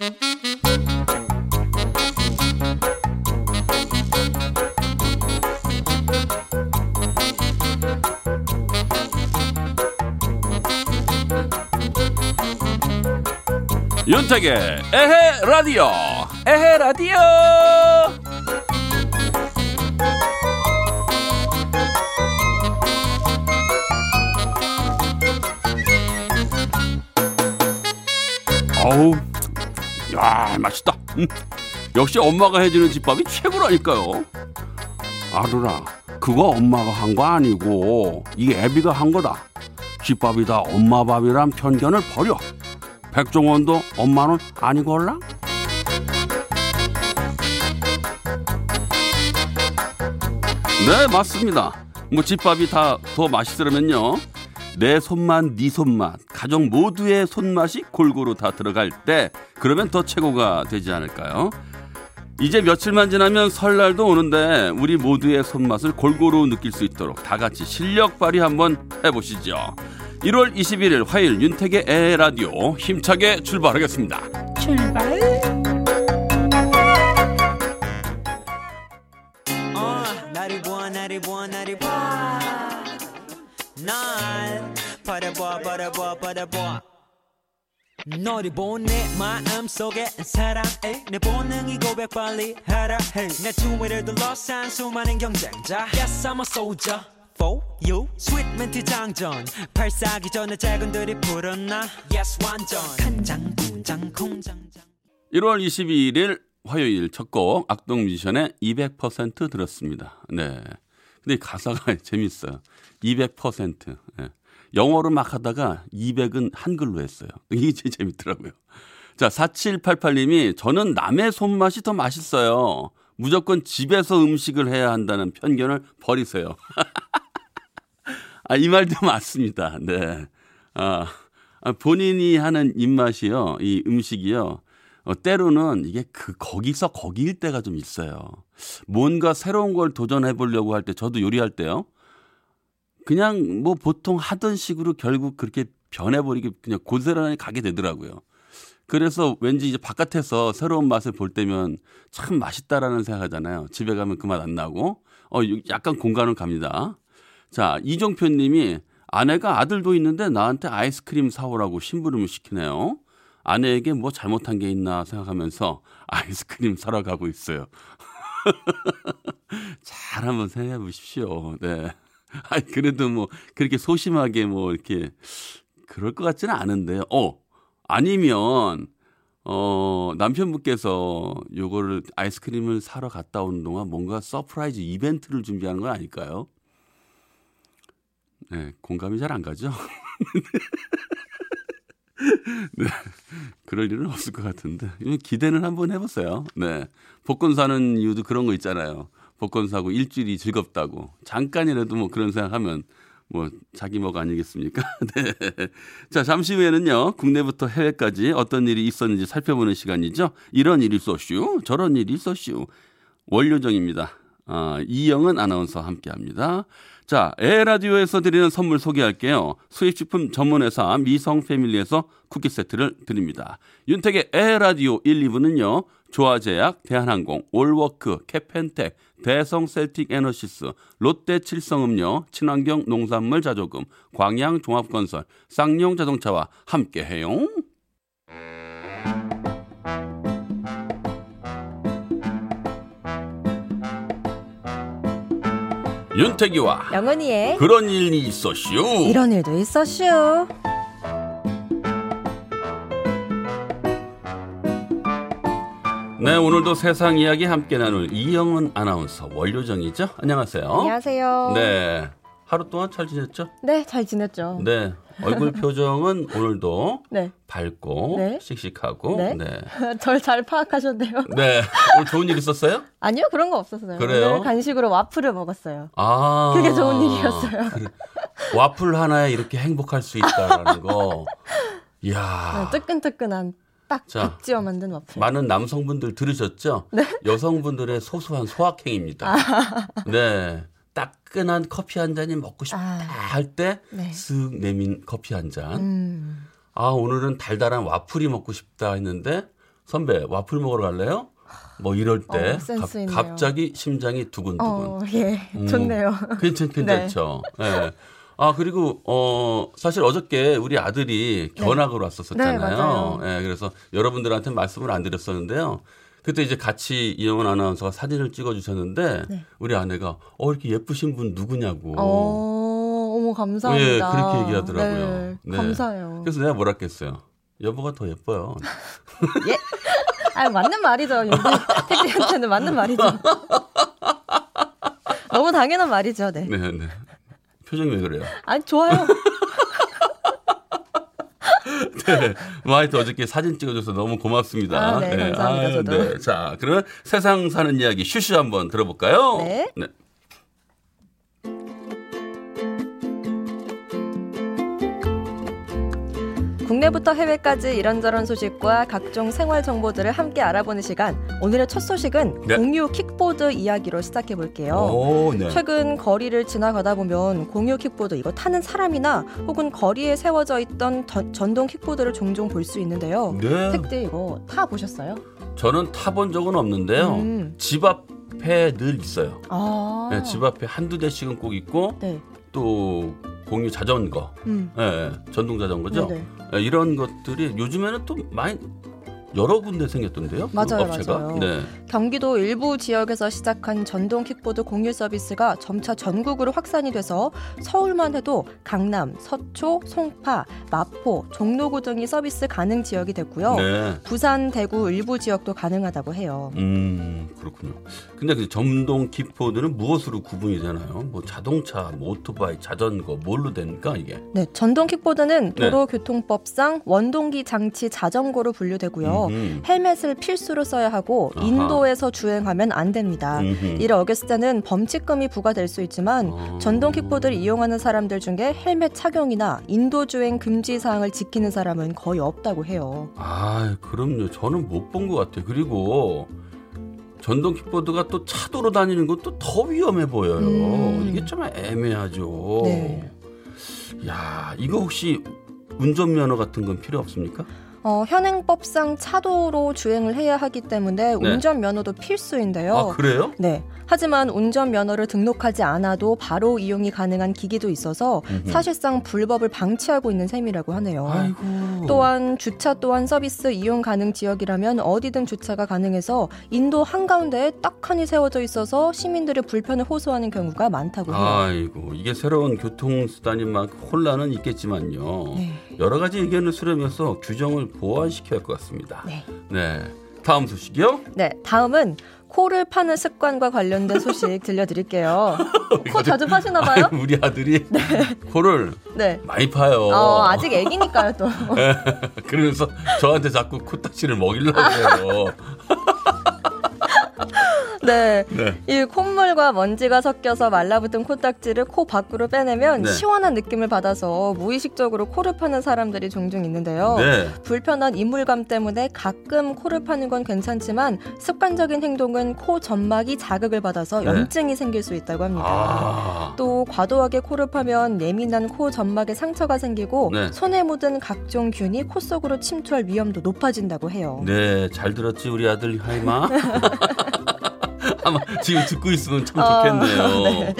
윤택의 에헤 라디오. 에헤 라디오. 어우 야 맛있다. 음, 역시 엄마가 해주는 집밥이 최고라니까요. 아들아 그거 엄마가 한 거 아니고 이게 애비가 한 거다. 집밥이 다 엄마 밥이란 편견을 버려. 백종원도 엄마는 아니걸라? 네 맞습니다. 뭐 집밥이 다 더 맛있으려면요. 내 손맛 네 손맛 가족 모두의 손맛이 골고루 다 들어갈 때 그러면 더 최고가 되지 않을까요 이제 며칠만 지나면 설날도 오는데 우리 모두의 손맛을 골고루 느낄 수 있도록 다 같이 실력 발휘 한번 해보시죠 1월 21일 화요일 윤택의 에 라디오 힘차게 출발하겠습니다. 출발. 어, 나를 보아 나를 보아 나를 보아 날 바라보아 바라보아 바라보아 너를 본내 마음속에 사랑해 내 본능이 고백 빨리 하라 해내 주위를 둘러싼 수많은 경쟁자 Yes I'm a soldier for you 스윗 멘트 장전 발사기 전에 작은들이 불었나 Yes 완전 간장 공장 공장장 1월 22일 화요일 첫 곡 악동 뮤지션의 200% 들었습니다. 네. 근데 가사가 재밌어요. 200%. 네. 영어로 막 하다가 200은 한글로 했어요. 이게 제일 재밌더라고요. 자, 4788님이 저는 남의 손맛이 더 맛있어요. 무조건 집에서 음식을 해야 한다는 편견을 버리세요. 아, 이 말도 맞습니다. 네. 아, 본인이 하는 입맛이요, 이 음식이요. 어, 때로는 이게 그 거기서 거기일 때가 좀 있어요. 뭔가 새로운 걸 도전해 보려고 할 때 저도 요리할 때요. 그냥 뭐 보통 하던 식으로 결국 그렇게 변해버리게 그냥 고스란히 가게 되더라고요. 그래서 왠지 이제 바깥에서 새로운 맛을 볼 때면 참 맛있다라는 생각하잖아요. 집에 가면 그 맛 안 나고. 어, 약간 공간은 갑니다. 자, 이종표 님이 아내가 아들도 있는데 나한테 아이스크림 사오라고 심부름을 시키네요. 아내에게 뭐 잘못한 게 있나 생각하면서 아이스크림 사러 가고 있어요. 잘 한번 생각해 보십시오. 네. 아니, 그래도 뭐, 그렇게 소심하게 뭐, 이렇게, 그럴 것 같지는 않은데요. 어, 아니면, 어, 남편분께서 요거를 아이스크림을 사러 갔다 오는 동안 뭔가 서프라이즈 이벤트를 준비하는 건 아닐까요? 네, 공감이 잘 안 가죠? 네, 그럴 일은 없을 것 같은데. 기대는 한번 해보세요. 네. 복권 사는 이유도 그런 거 있잖아요. 복권 사고 일주일이 즐겁다고. 잠깐이라도 뭐 그런 생각하면 뭐 자기 목 아니겠습니까? 네. 자, 잠시 후에는요. 국내부터 해외까지 어떤 일이 있었는지 살펴보는 시간이죠. 이런 일이 있었슈. 저런 일이 있었슈. 원료정입니다. 아, 이영은 아나운서와 함께 합니다. 자, 에헤라디오에서 드리는 선물 소개할게요. 수입식품 전문회사 미성 패밀리에서 쿠키 세트를 드립니다. 윤택의 에헤라디오 1, 2부는요. 조아제약, 대한항공, 올워크, 케펜텍, 대성 셀틱 에너시스, 롯데 칠성음료, 친환경 농산물 자조금, 광양 종합건설, 쌍용 자동차와 함께해요. 윤태기와 영은이의 그런 일이 있었슈. 이런 일도 있었슈. 네, 오늘도 세상 이야기 함께 나눌 이영은 아나운서 원료정이죠. 안녕하세요. 안녕하세요. 네. 하루 동안 잘 지냈죠? 네, 잘 지냈죠. 네. 얼굴 표정은 오늘도 네. 밝고 네. 씩씩하고 네. 네. 절 잘 파악하셨네요. 네. 오늘 좋은 일 있었어요? 아니요, 그런 거 없었어요. 그래요? 오늘 간식으로 와플을 먹었어요. 아. 그게 좋은 일이었어요. 그래. 와플 하나에 이렇게 행복할 수 있다라는 거. 이야. 네, 뜨끈뜨끈한 딱 자, 백지어 만든 와플. 많은 남성분들 들으셨죠? 네. 여성분들의 소소한 소확행입니다. 네. 따끈한 커피 한 잔이 먹고 싶다 아. 할때 네. 쓱 내민 커피 한 잔. 음. 아, 오늘은 달달한 와플이 먹고 싶다 했는데 선배 와플 먹으러 갈래요? 뭐 이럴 때 어. 갑, 자기 심장이 두근두근. 어, 예. 음. 좋네요. 괜찮 괜찮죠. 예. 아 그리고 어 사실 어저께 우리 아들이 견학을 왔었었잖아요. 네, 맞아요. 예, 그래서 여러분들한테 말씀을 안 드렸었는데요. 그때 이제 같이 이영원 아나운서가 사진을 찍어주셨는데 네. 우리 아내가 어 이렇게 예쁘신 분 누구냐고. 어, 어머 감사합니다. 예, 그렇게 얘기하더라고요. 네, 네. 감사해요. 그래서 내가 뭐라 했겠어요. 여보가 더 예뻐요. 예. 아 맞는 말이죠. 여기 택디한테는 맞는 말이죠. 너무 당연한 말이죠. 네. 네, 네. 표정이 왜 그래요? 아니 좋아요. 네. 뭐 하여튼 어저께 사진 찍어줘서 너무 고맙습니다. 아, 네, 감사합니다, 저도. 네. 자, 그러면 세상 사는 이야기 슈슈 한번 들어볼까요? 네. 국내부터 해외까지 이런저런 소식과 각종 생활 정보들을 함께 알아보는 시간. 오늘의 첫 소식은 네. 공유 킥보드 이야기로 시작해 볼게요. 오, 네. 최근 거리를 지나가다 보면 공유 킥보드 이거 타는 사람이나 혹은 거리에 세워져 있던 던- 전동 킥보드를 종종 볼 수 있는데요. 네. 택디 이거 타 보셨어요? 저는 타본 적은 없는데요. 음. 집 앞에 늘 있어요. 아. 네, 집 앞에 한두 대씩은 꼭 있고 네. 또 공유 자전거, 음. 예, 예, 전동 자전거죠. 네네. 예, 이런 것들이 요즘에는 또 많이 여러 군데 생겼던데요. 그 맞아요, 업체가. 맞아요. 네. 경기도 일부 지역에서 시작한 전동 킥보드 공유 서비스가 점차 전국으로 확산이 돼서 서울만 해도 강남, 서초, 송파, 마포, 종로구 등이 서비스 가능 지역이 됐고요. 네. 부산, 대구 일부 지역도 가능하다고 해요. 음 그렇군요. 근데 그 전동 킥보드는 무엇으로 구분이 되나요? 뭐 자동차, 뭐 오토바이, 자전거 뭘로 됩니까 이게? 네, 전동 킥보드는 네. 도로교통법상 원동기 장치 자전거로 분류되고요. 음 흠. 헬멧을 필수로 써야 하고 아하. 인도에서 주행하면 안 됩니다. 음흠. 이를 어겼을 때는 범칙금이 부과될 수 있지만 어. 전동 킥보드를 이용하는 사람들 중에 헬멧 착용이나 인도 주행 금지 사항을 지키는 사람은 거의 없다고 해요. 아, 그럼요. 저는 못 본 것 같아요. 그리고 전동 킥보드가 또 차도로 다니는 것도 더 위험해 보여요. 음. 이게 좀 애매하죠. 네. 야, 이거 혹시 운전면허 같은 건 필요 없습니까? 어, 현행법상 차도로 주행을 해야 하기 때문에 운전 면허도 필수인데요. 네. 아, 그래요? 네. 하지만 운전 면허를 등록하지 않아도 바로 이용이 가능한 기기도 있어서. 사실상 불법을 방치하고 있는 셈이라고 하네요. 아이고. 또한 주차 또한 서비스 이용 가능 지역이라면 어디든 주차가 가능해서 인도 한가운데에 딱하니 세워져 있어서 시민들의 불편을 호소하는 경우가 많다고 해요. 아이고, 이게 새로운 교통수단인 만큼 혼란은 있겠지만요. 네. 여러 가지 의견을 수렴해서 규정을 보완시켜야 할 것 같습니다. 네. 네. 다음 소식이요. 네, 다음은 코를 파는 습관과 관련된 소식 들려드릴게요. 코 자주 파시나 봐요? 아유, 우리 아들이 코를 네. 많이 파요. 어, 아직 애기니까요, 또. 그래서 저한테 자꾸 코딱지를 먹이려고 해요. 네. 네. 이 콧물과 먼지가 섞여서 말라붙은 코딱지를 코 밖으로 빼내면 네. 시원한 느낌을 받아서 무의식적으로 코를 파는 사람들이 종종 있는데요. 네. 불편한 이물감 때문에 가끔 코를 파는 건 괜찮지만 습관적인 행동은 코 점막이 자극을 받아서 네. 염증이 생길 수 있다고 합니다. 아. 또 과도하게 코를 파면 예민한 코 점막에 상처가 생기고 네. 손에 묻은 각종 균이 코 속으로 침투할 위험도 높아진다고 해요. 네, 잘 들었지 우리 아들 하이마. 아마 지금 듣고 있으면 참 어, 좋겠네요. 네.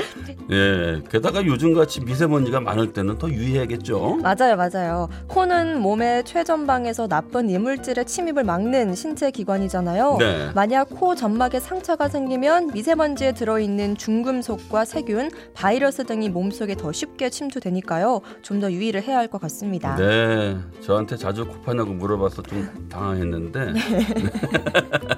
예, 게다가 요즘같이 미세먼지가 많을 때는 더 유의해야겠죠. 맞아요, 맞아요. 코는 몸의 최전방에서 나쁜 이물질의 침입을 막는 신체 기관이잖아요. 네. 만약 코 점막에 상처가 생기면 미세먼지에 들어있는 중금속과 세균, 바이러스 등이 몸속에 더 쉽게 침투되니까요. 좀 더 유의를 해야 할 것 같습니다. 네, 저한테 자주 코 파냐고 물어봐서 좀 당황했는데. 네.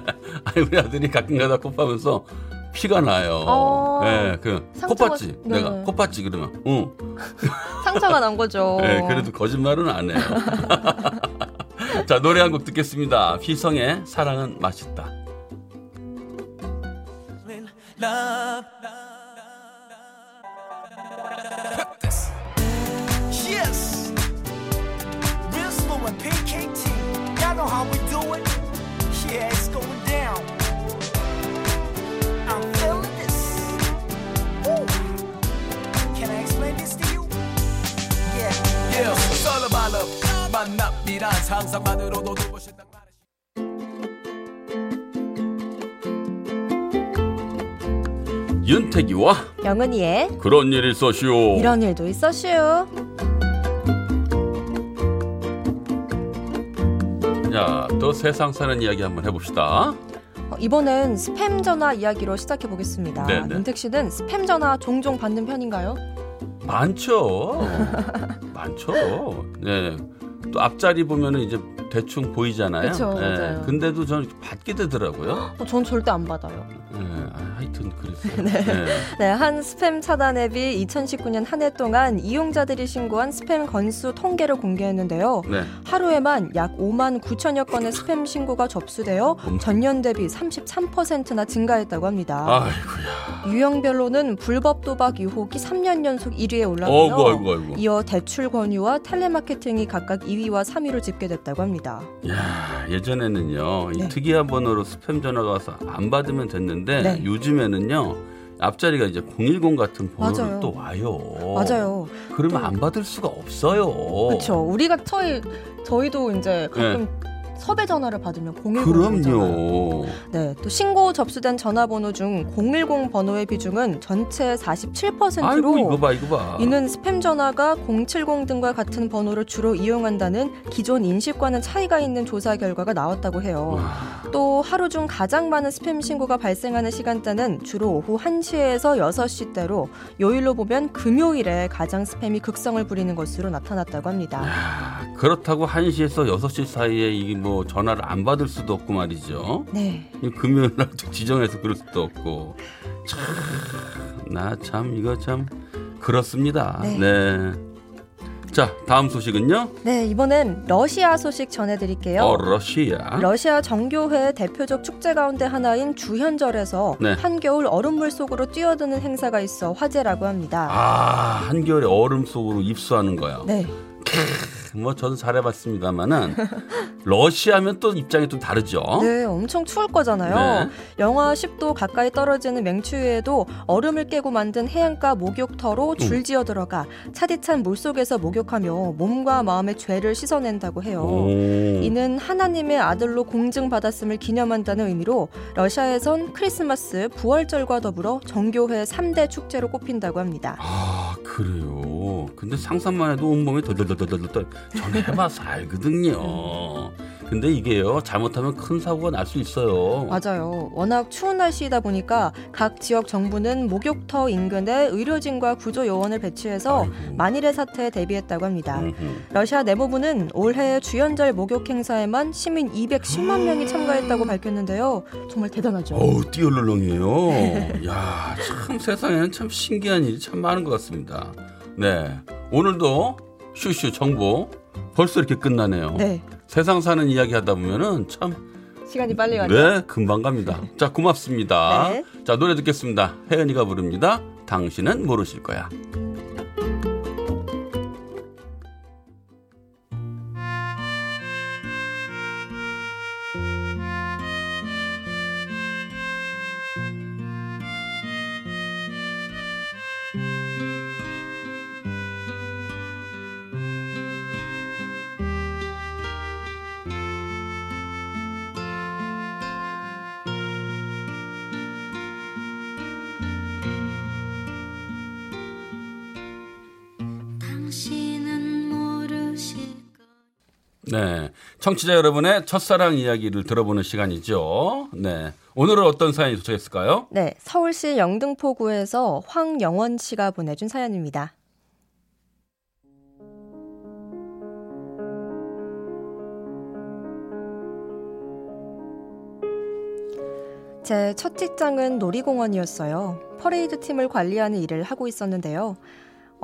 아니 우리 아들이 가끔가다 코 파면서 피가 나요. 어, 네, 그 상처가- 코팠지. 네. 내가 코팠지 그러면. 응. 상처가 난 거죠. 네, 그래도 거짓말은 안 해요. 자, 노래 한 곡 듣겠습니다. 휘성의 사랑은 맛있다. love. Yes. Real slow and PKT. Y'all know how we 만남이란 상상만으로도 눈부신 딱 윤태기와 영은이의 그런 일 있었슈 이런 일도 있었슈 자, 또 세상 사는 이야기 한번 해봅시다. 어, 이번엔 스팸 전화 이야기로 시작해 보겠습니다. 네, 네. 윤택 씨는 스팸 전화 종종 받는 편인가요? 많죠. 많죠. 네. 또 앞자리 보면은 이제 대충 보이잖아요. 그쵸, 네. 맞아요. 근데도 저는 받게 되더라고요. 어, 전 절대 안 받아요. 네. 아, 하여튼 그랬어요. 네. 네, 한 스팸 차단 앱이 2019년 한 해 동안 이용자들이 신고한 스팸 건수 통계를 공개했는데요. 네. 하루에만 약 5만 9천여 건의 스팸 신고가 접수되어 음. 전년 대비 33%나 증가했다고 합니다. 아이고야. 유형별로는 불법 도박 유혹이 3년 연속 1위에 올랐고요. 어이구, 아이고, 아이고. 이어 대출 권유와 텔레마케팅이 각각 2위와 3위로 집계됐다고 합니다. 야, 예전에는요. 이 네. 특이한 번호로 스팸 전화가 와서 안 받으면 됐는데 네. 요즘에는요. 앞자리가 이제 010 같은 번호로 맞아요. 또 와요. 맞아요. 그러면 또- 안 받을 수가 없어요. 그렇죠. 우리가 저희 저희도 이제 가끔 섭외 전화를 받으면 010 네. 그럼요. 네, 또 신고 접수된 전화번호 중 010 번호의 비중은 전체 47%로 아이고 이거 봐 이거 봐. 이는 스팸 전화가 070 등과 같은 번호를 주로 이용한다는 기존 인식과는 차이가 있는 조사 결과가 나왔다고 해요. 와, 또 하루 중 가장 많은 스팸 신고가 발생하는 시간대는 주로 오후 1시에서 6시대로 요일로 보면 금요일에 가장 스팸이 극성을 부리는 것으로 나타났다고 합니다. 야, 그렇다고 1시에서 6시 사이에 이게 뭐 전화를 안 받을 수도 없고 말이죠. 네. 이 금요일 날 지정해서 그럴 수도 없고. 참, 나 참 이거 참 그렇습니다. 네. 네. 자, 다음 소식은요. 네, 이번엔 러시아 소식 전해드릴게요. 어, 러시아. 러시아 정교회 대표적 축제 가운데 하나인 주현절에서 네. 한겨울 얼음물 속으로 뛰어드는 행사가 있어 화제라고 합니다. 아, 한겨울에 얼음 속으로 입수하는 거요. 네, 뭐 저도 잘해봤습니다만은 러시아면 또 입장이 좀 다르죠. 네, 엄청 추울 거잖아요. 네. 영하 10도 가까이 떨어지는 맹추위에도 얼음을 깨고 만든 해안가 목욕터로 줄지어 들어가 차디찬 물 속에서 목욕하며 몸과 마음의 죄를 씻어낸다고 해요. 오. 이는 하나님의 아들로 공증받았음을 기념한다는 의미로 러시아에선 크리스마스, 부활절과 더불어 정교회 3대 축제로 꼽힌다고 합니다. 아 그래요. 근데 상상만 해도 온몸이 덜덜덜덜덜 저는 해봐서 알거든요. 근데 이게요 잘못하면 큰 사고가 날 수 있어요. 맞아요. 워낙 추운 날씨이다 보니까 각 지역 정부는 목욕터 인근에 의료진과 구조 요원을 배치해서 아이고. 만일의 사태에 대비했다고 합니다. 음흠. 러시아 내무부는 올해 주연절 목욕 행사에만 시민 210만 명이 참가했다고 밝혔는데요. 정말 대단하죠. 어우 띠얼렁이에요. 야, 참 세상에는 참 신기한 일이 참 많은 것 같습니다. 네, 오늘도 슈슈 정보 벌써 이렇게 끝나네요. 네, 세상 사는 이야기 하다 보면은 참 시간이 빨리 가네요. 네, 금방 갑니다. 자, 고맙습니다. 네. 자, 노래 듣겠습니다. 혜연이가 부릅니다. 당신은 모르실 거야. 네. 청취자 여러분의 첫사랑 이야기를 들어보는 시간이죠. 네. 오늘은 어떤 사연이 도착했을까요? 네, 서울시 영등포구에서 황영원 씨가 보내준 사연입니다. 제 첫 직장은 놀이공원이었어요. 퍼레이드 팀을 관리하는 일을 하고 있었는데요.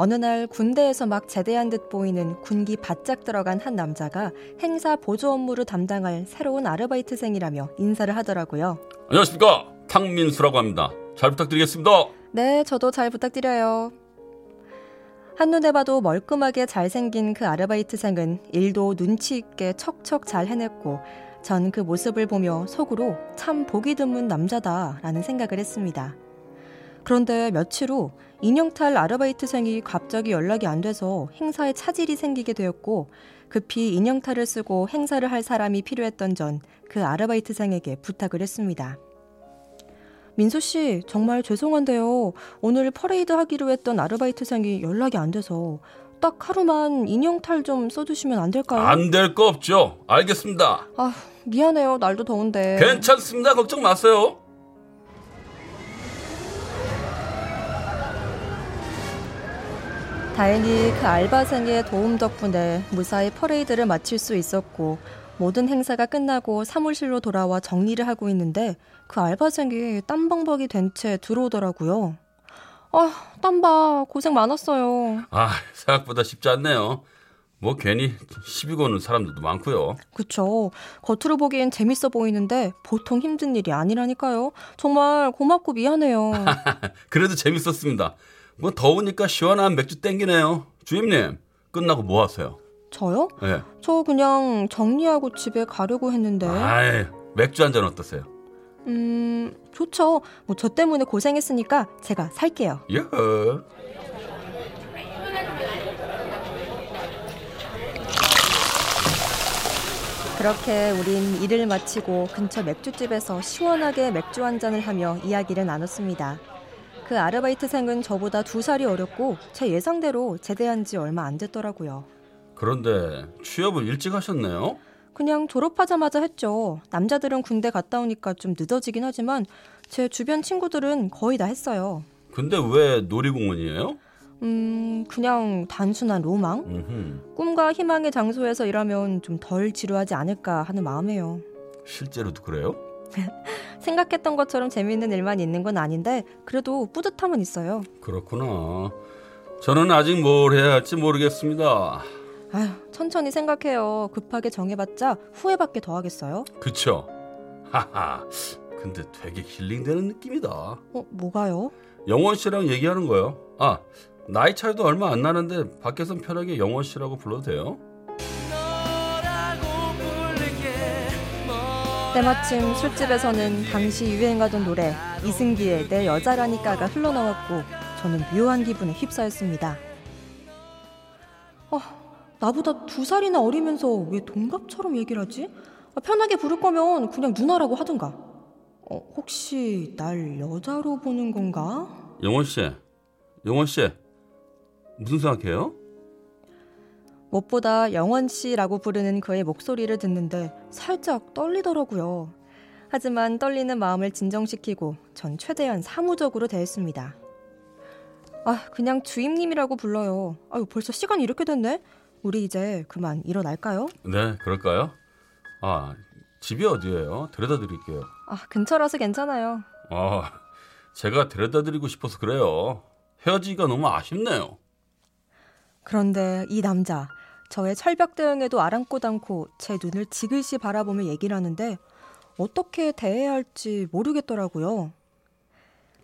어느 날 군대에서 막 제대한 듯 보이는 군기 바짝 들어간 한 남자가 행사 보조 업무를 담당할 새로운 아르바이트생이라며 인사를 하더라고요. 안녕하십니까. 탕민수라고 합니다. 잘 부탁드리겠습니다. 네, 저도 잘 부탁드려요. 한눈에 봐도 멀끔하게 잘생긴 그 아르바이트생은 일도 눈치 있게 척척 잘 해냈고 전 그 모습을 보며 속으로 참 보기 드문 남자다라는 생각을 했습니다. 그런데 며칠 후 인형탈 아르바이트생이 갑자기 연락이 안 돼서 행사에 차질이 생기게 되었고 급히 인형탈을 쓰고 행사를 할 사람이 필요했던 전 그 아르바이트생에게 부탁을 했습니다. 민수 씨, 정말 죄송한데요. 오늘 퍼레이드 하기로 했던 아르바이트생이 연락이 안 돼서 딱 하루만 인형탈 좀 써주시면 안 될까요? 안 될 거 없죠. 알겠습니다. 아, 미안해요. 날도 더운데. 괜찮습니다. 걱정 마세요. 다행히 그 알바생의 도움 덕분에 무사히 퍼레이드를 마칠 수 있었고 모든 행사가 끝나고 사무실로 돌아와 정리를 하고 있는데 그 알바생이 땀벙벅이 된 채 들어오더라고요. 아, 땀봐. 고생 많았어요. 아, 생각보다 쉽지 않네요. 뭐 괜히 시비 거는 사람들도 많고요. 그쵸. 겉으로 보기엔 재밌어 보이는데 보통 힘든 일이 아니라니까요. 정말 고맙고 미안해요. 그래도 재밌었습니다. 뭐 더우니까 시원한 맥주 땡기네요. 주임님, 끝나고 뭐 하세요? 저요? 예. 저 그냥 정리하고 집에 가려고 했는데. 아이, 맥주 한 잔 어떠세요? 음, 좋죠. 뭐 저 때문에 고생했으니까 제가 살게요. 여허. 그렇게 우린 일을 마치고 근처 맥주집에서 시원하게 맥주 한 잔을 하며 이야기를 나눴습니다. 그 아르바이트생은 저보다 두 살이 어렸고 제 예상대로 제대한 지 얼마 안 됐더라고요. 그런데 취업을 일찍 하셨네요? 그냥 졸업하자마자 했죠. 남자들은 군대 갔다 오니까 좀 늦어지긴 하지만 제 주변 친구들은 거의 다 했어요. 근데 왜 놀이공원이에요? 음, 그냥 단순한 로망? 음흠. 꿈과 희망의 장소에서 일하면 좀 덜 지루하지 않을까 하는 마음이에요. 실제로도 그래요? 생각했던 것처럼 재미있는 일만 있는 건 아닌데 그래도 뿌듯함은 있어요. 그렇구나. 저는 아직 뭘 해야 할지 모르겠습니다. 아휴, 천천히 생각해요. 급하게 정해봤자 후회밖에 더 하겠어요? 그쵸? 하하. 근데 되게 힐링되는 느낌이다. 어, 뭐가요? 영원 씨랑 얘기하는 거요. 아, 나이 차이도 얼마 안 나는데 밖에선 편하게 영원 씨라고 불러도 돼요? 때마침 술집에서는 당시 유행하던 노래 이승기의 내 여자라니까가 흘러나왔고 저는 묘한 기분에 휩싸였습니다. 아, 나보다 두 살이나 어리면서 왜 동갑처럼 얘기를 하지? 아, 편하게 부를 거면 그냥 누나라고 하든가. 어, 혹시 날 여자로 보는 건가? 영원 씨, 영원 씨, 무슨 생각해요? 무엇보다 영원 씨라고 부르는 그의 목소리를 듣는데 살짝 떨리더라고요. 하지만 떨리는 마음을 진정시키고 전 최대한 사무적으로 대했습니다. 아, 그냥 주임님이라고 불러요. 아유, 벌써 시간이 이렇게 됐네? 우리 이제 그만 일어날까요? 네, 그럴까요? 아, 집이 어디예요? 데려다 드릴게요. 아, 근처라서 괜찮아요. 아, 제가 데려다 드리고 싶어서 그래요. 헤어지기가 너무 아쉽네요. 그런데 이 남자, 저의 철벽 대응에도 아랑곳 않고 제 눈을 지글시 바라보며 얘기를 하는데 어떻게 대해야 할지 모르겠더라고요.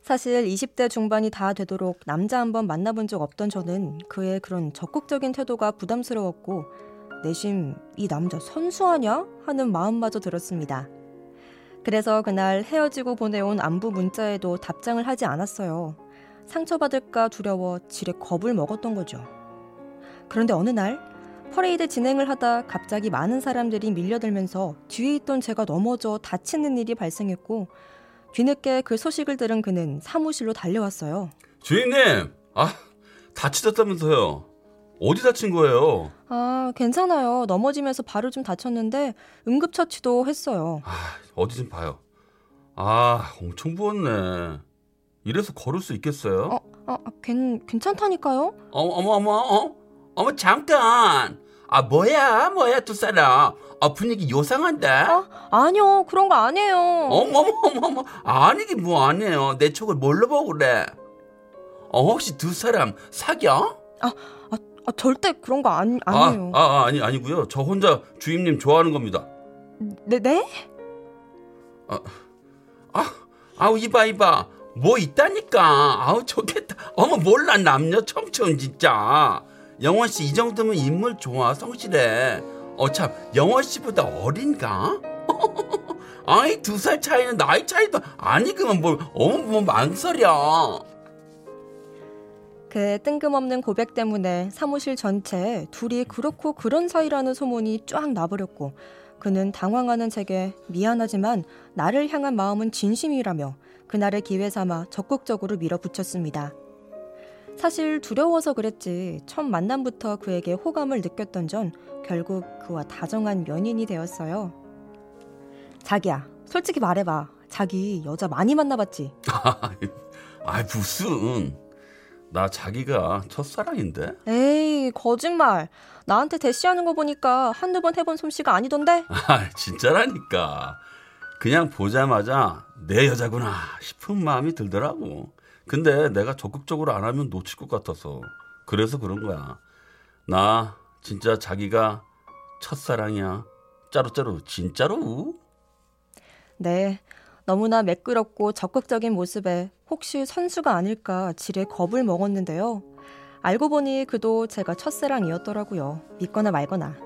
사실 20대 중반이 다 되도록 남자 한번 만나본 적 없던 저는 그의 그런 적극적인 태도가 부담스러웠고 내심 이 남자 선수하냐 하는 마음마저 들었습니다. 그래서 그날 헤어지고 보내온 안부 문자에도 답장을 하지 않았어요. 상처받을까 두려워 지레 겁을 먹었던 거죠. 그런데 어느 날 퍼레이드 진행을 하다 갑자기 많은 사람들이 밀려들면서 뒤에 있던 제가 넘어져 다치는 일이 발생했고 뒤늦게 그 소식을 들은 그는 사무실로 달려왔어요. 주인님, 아, 다치셨다면서요. 어디 다친 거예요? 아, 괜찮아요. 넘어지면서 발을 좀 다쳤는데 응급처치도 했어요. 아, 어디 좀 봐요. 아, 엄청 부었네. 이래서 걸을 수 있겠어요? 어, 아, 괜, 괜찮다니까요? 어머, 어머, 어머, 어? 어머, 잠깐. 아, 뭐야, 뭐야, 두 사람. 아, 분위기 요상한데? 아, 아니요. 그런 거 아니에요. 어머, 어머, 어머, 어머. 아니긴 뭐 아니에요. 내 촉을 뭘로 보고 그래? 어, 혹시 두 사람 사겨? 아, 아, 아, 절대 그런 거 아니, 아니에요. 아, 아, 아니, 아니고요. 저 혼자 주임님 좋아하는 겁니다. 네, 네? 아, 아우, 이봐, 이봐. 뭐 있다니까. 아우, 좋겠다. 어머, 몰라, 남녀 청춘, 진짜. 영원 씨, 이 정도면 인물 좋아, 성실해. 어, 참, 영원 씨보다 어린가? 아이, 두 살 차이는 나이 차이도 아니그만 뭘, 어머, 뭐, 망설여. 그의 뜬금없는 고백 때문에 사무실 전체에 둘이 그렇고 그런 사이라는 소문이 쫙 나버렸고 그는 당황하는 제게 미안하지만 나를 향한 마음은 진심이라며 그날을 기회 삼아 적극적으로 밀어붙였습니다. 사실 두려워서 그랬지 첫 만남부터 그에게 호감을 느꼈던 전 결국 그와 다정한 연인이 되었어요. 자기야, 솔직히 말해봐. 자기 여자 많이 만나봤지? 아 무슨 나 자기가 첫사랑인데? 에이, 거짓말. 나한테 대시하는 거 보니까 한두 번 해본 솜씨가 아니던데? 아 진짜라니까. 그냥 보자마자 내 여자구나 싶은 마음이 들더라고. 근데 내가 적극적으로 안 하면 놓칠 것 같아서 그래서 그런 거야. 나 진짜 자기가 첫사랑이야. 짜루짜루 진짜로? 네. 너무나 매끄럽고 적극적인 모습에 혹시 선수가 아닐까 지레 겁을 먹었는데요. 알고 보니 그도 제가 첫사랑이었더라고요. 믿거나 말거나.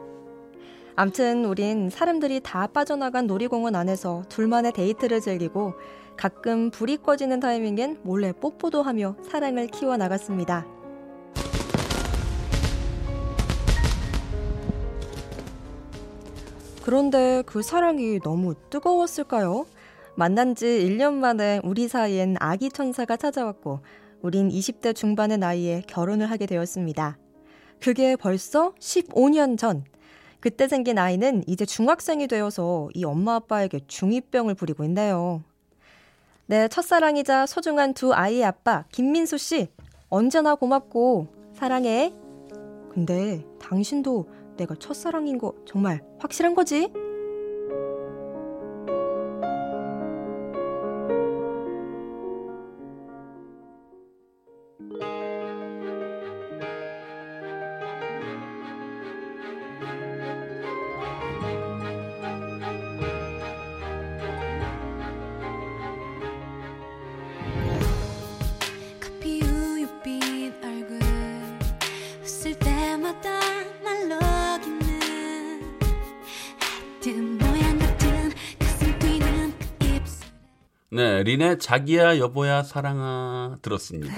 암튼 우린 사람들이 다 빠져나간 놀이공원 안에서 둘만의 데이트를 즐기고 가끔 불이 꺼지는 타이밍엔 몰래 뽀뽀도 하며 사랑을 키워나갔습니다. 그런데 그 사랑이 너무 뜨거웠을까요? 만난 지 1년 만에 우리 사이엔 아기 천사가 찾아왔고, 우린 20대 중반의 나이에 결혼을 하게 되었습니다. 그게 벌써 15년 전. 그때 생긴 아이는 이제 중학생이 되어서 이 엄마 아빠에게 중2병을 부리고 있네요. 내 첫사랑이자 소중한 두 아이의 아빠, 김민수 씨. 언제나 고맙고, 사랑해. 근데 당신도 내가 첫사랑인 거 정말 확실한 거지? 때마다 말로기는 하여튼 모양 같은 가슴 뛰는 그 입술 네, 린의 자기야 여보야 사랑아 들었습니다.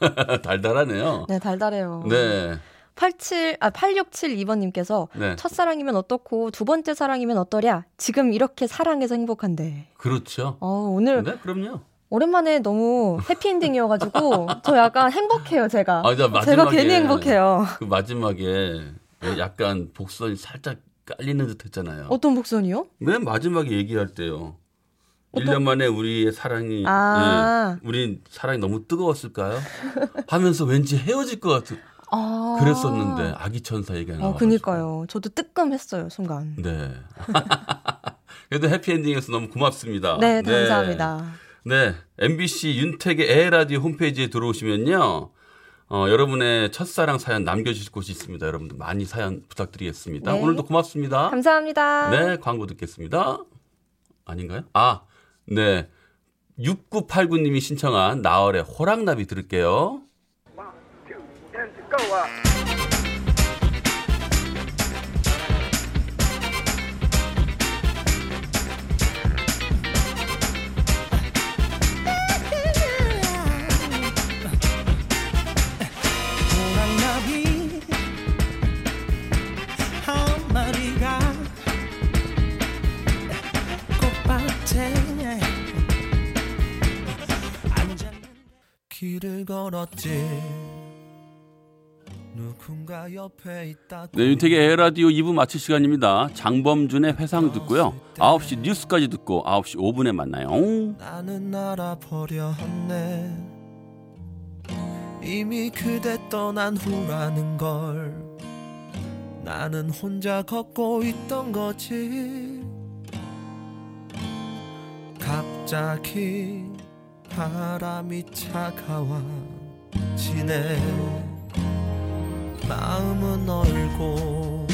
달달하네요. 네, 달달해요. 네. 87, 아, 8672번님께서 네. 첫사랑이면 어떻고 두 번째 사랑이면 어떠랴? 지금 이렇게 사랑해서 행복한데. 그렇죠. 어, 오늘 네, 그럼요. 오랜만에 너무 해피엔딩이어가지고 저 약간 행복해요, 제가. 아, 저 제가 마지막에- 괜히 행복해요. 그 마지막에 약간 복선이 살짝 깔리는 듯 했잖아요. 어떤 복선이요? 맨 마지막에 얘기할 때요. 어떤- 1년 만에 우리의 사랑이 아. 예, 우리 사랑이 너무 뜨거웠을까요? 하면서 왠지 헤어질 것 같은 아. 그랬었는데 아기 천사 얘기가 나와. 어, 그니까요. 저도 뜨끔했어요, 순간. 네. 그래도 해피엔딩에서 너무 고맙습니다. 네, 감사합니다. 네, MBC 윤택의 에라디오 홈페이지에 들어오시면요. 어, 여러분의 첫사랑 사연 남겨주실 곳이 있습니다. 여러분들 많이 사연 부탁드리겠습니다. 네. 오늘도 고맙습니다. 감사합니다. 네, 광고 듣겠습니다. 아닌가요? 아, 네. 6989님이 신청한 나얼의 호랑나비 들을게요. 호랑 길을 걸었지 네, 윤택의 에라디오 2부 마칠 시간입니다. 장범준의 회상 듣고요. 9시 뉴스까지 듣고 9시 5분에 만나요. 나는 알아버려 했네 이미 그대 떠난 후라는 걸 나는 혼자 걷고 있던 거지 갑자기 바람이 차가워지네 마음은 얼고